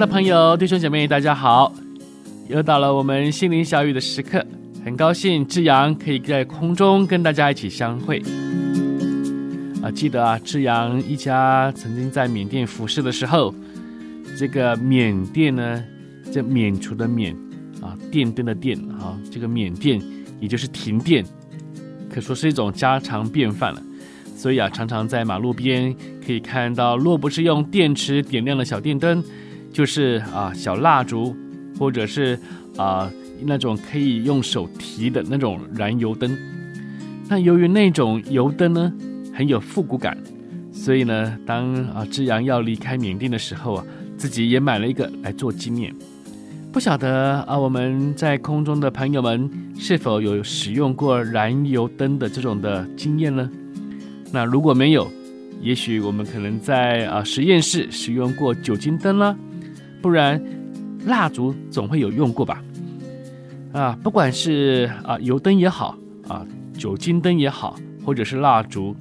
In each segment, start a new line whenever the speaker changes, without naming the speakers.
的朋友、弟兄姐妹，大家好！又到了我们心灵小语的时刻，很高兴志阳可以在空中跟大家一起相会。啊，记得啊，志阳一家曾经在缅甸服侍的时候，这个缅甸呢，这免除的免啊，电灯的电啊，这个缅甸也就是停电，可说是一种家常便饭了。所以啊，常常在马路边可以看到，若不是用电池点亮的小电灯。就是啊，小蜡烛，或者是啊那种可以用手提的那种燃油灯。那由于那种油灯呢很有复古感，所以呢，当啊志阳要离开缅甸的时候啊，自己也买了一个来做纪念。不晓得啊，我们在空中的朋友们是否有使用过燃油灯的这种的经验呢？那如果没有，也许我们可能在啊实验室使用过酒精灯啦。不然，蜡烛总会有用过吧？啊，不管是啊油灯也好，啊酒精灯也好，或者是蜡烛，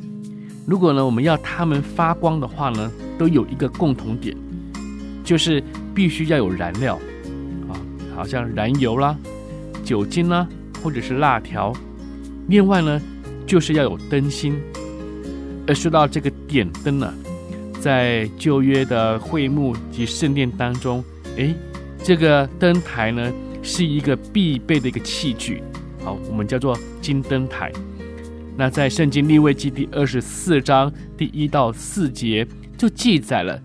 如果呢我们要它们发光的话呢，都有一个共同点，就是必须要有燃料，啊，好像燃油啦、酒精啦，或者是蜡条。另外呢，就是要有灯芯。而说到这个点灯呢。在旧约的会幕及圣殿当中，诶，这个灯台呢是一个必备的一个器具，好，我们叫做金灯台。那在圣经立位记第二十四章第一到四节就记载了，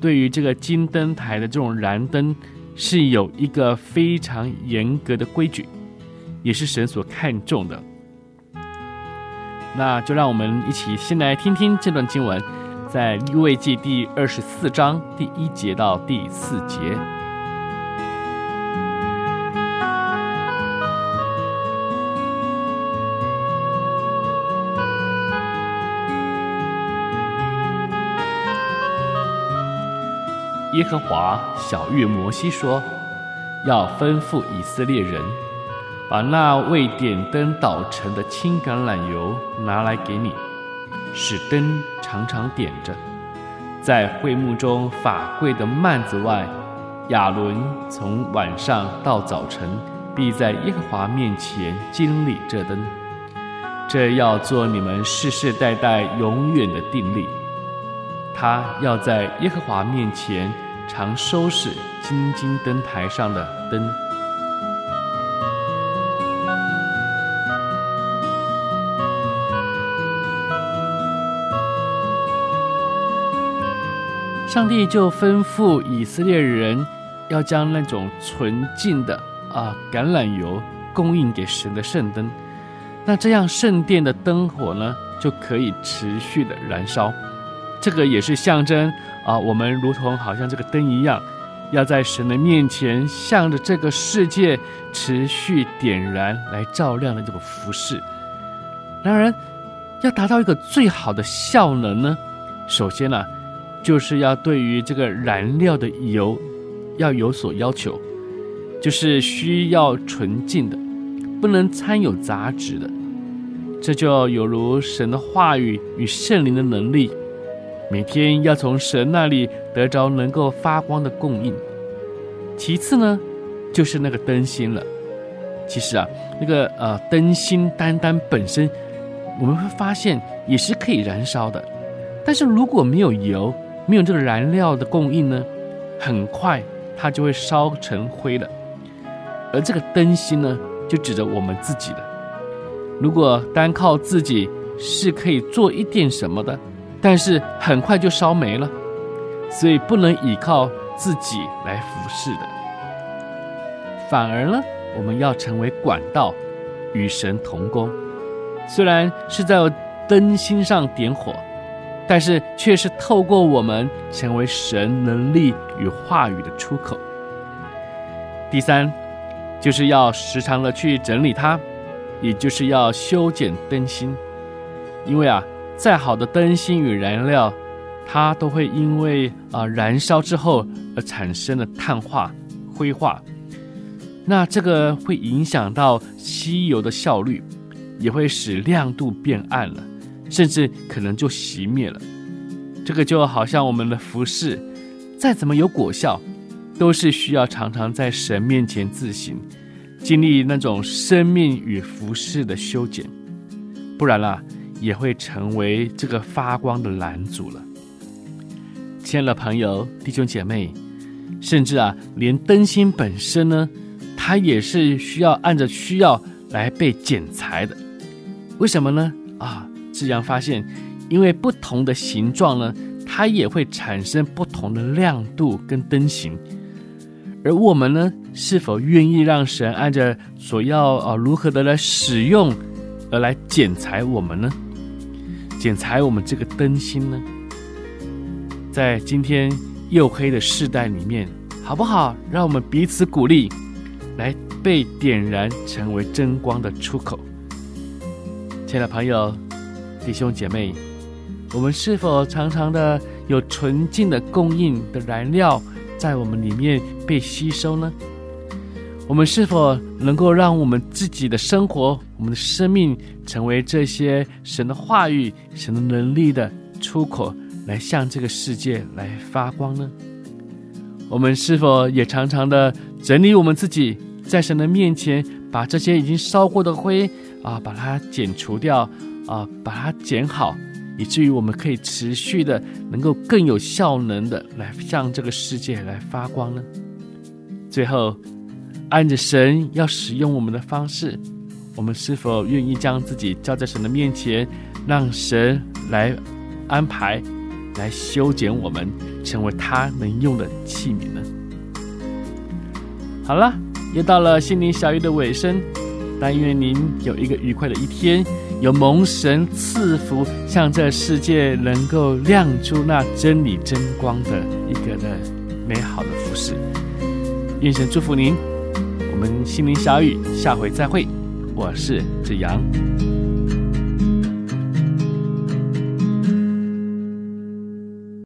对于这个金灯台的这种燃灯是有一个非常严格的规矩，也是神所看重的。那就让我们一起先来听听这段经文。在利未记第二十四章第一节到第四节，耶和华晓諭摩西说：“要吩咐以色列人，把那未点灯捣成的青橄榄油拿来给你，使灯。”常常点着，在会幕中法柜的幔子外，亚伦从晚上到早晨，必在耶和华面前经理这灯。这要做你们世世代代永远的定例。他要在耶和华面前常收拾金金灯台上的灯。上帝就吩咐以色列人，要将那种纯净的啊橄榄油供应给神的圣灯，那这样圣殿的灯火呢，就可以持续的燃烧。这个也是象征啊，我们如同好像这个灯一样，要在神的面前，向着这个世界持续点燃来照亮的这个服饰。当然，要达到一个最好的效能呢，首先呢、就是要对于这个燃料的油要有所要求，就是需要纯净的，不能掺有杂质的。这就有如神的话语与圣灵的能力，每天要从神那里得着能够发光的供应。其次呢，就是那个灯芯了。其实啊，那个呃灯芯单单本身，我们会发现也是可以燃烧的，但是如果没有油，没有这个燃料的供应呢，很快它就会烧成灰了。而这个灯芯呢，就指着我们自己的。如果单靠自己是可以做一点什么的，但是很快就烧没了，所以不能依靠自己来服侍的。反而呢，我们要成为管道，与神同工。虽然是在灯芯上点火。但是却是透过我们成为神能力与话语的出口。第三，就是要时常的去整理它，也就是要修剪灯芯，因为啊，再好的灯芯与燃料，它都会因为啊燃烧之后而产生了碳化、灰化，那这个会影响到吸油的效率，也会使亮度变暗了，甚至可能就熄灭了。这个就好像我们的服饰，再怎么有果效，都是需要常常在神面前自省，经历那种生命与服饰的修剪，不然啦，也会成为这个发光的拦阻了。亲爱的朋友、弟兄姐妹，甚至啊，连灯芯本身呢，它也是需要按着需要来被剪裁的。为什么呢？啊，志扬发现。因为不同的形状呢，它也会产生不同的亮度跟灯型，而我们呢，是否愿意让神按着所要啊如何的来使用而来剪裁我们呢？剪裁我们这个灯芯呢？在今天黝黑的世代里面，好不好？让我们彼此鼓励，来被点燃，成为真光的出口。亲爱的朋友、弟兄姐妹。我们是否常常的有纯净的供应的燃料在我们里面被吸收呢？我们是否能够让我们自己的生活、我们的生命成为这些神的话语、神的能力的出口，来向这个世界来发光呢？我们是否也常常的整理我们自己，在神的面前，把这些已经烧过的灰啊，把它剪除掉啊，把它剪好？以至于我们可以持续的，能够更有效能的来向这个世界来发光呢？最后，按着神要使用我们的方式，我们是否愿意将自己交在神的面前，让神来安排、来修剪我们，成为他能用的器皿呢？好了，又到了心灵小雨的尾声，但愿您有一个愉快的一天。有蒙神赐福，向这世界能够亮出那真理真光的一个的美好的服饰。愿神祝福您，我们心灵小雨，下回再会。我是志阳。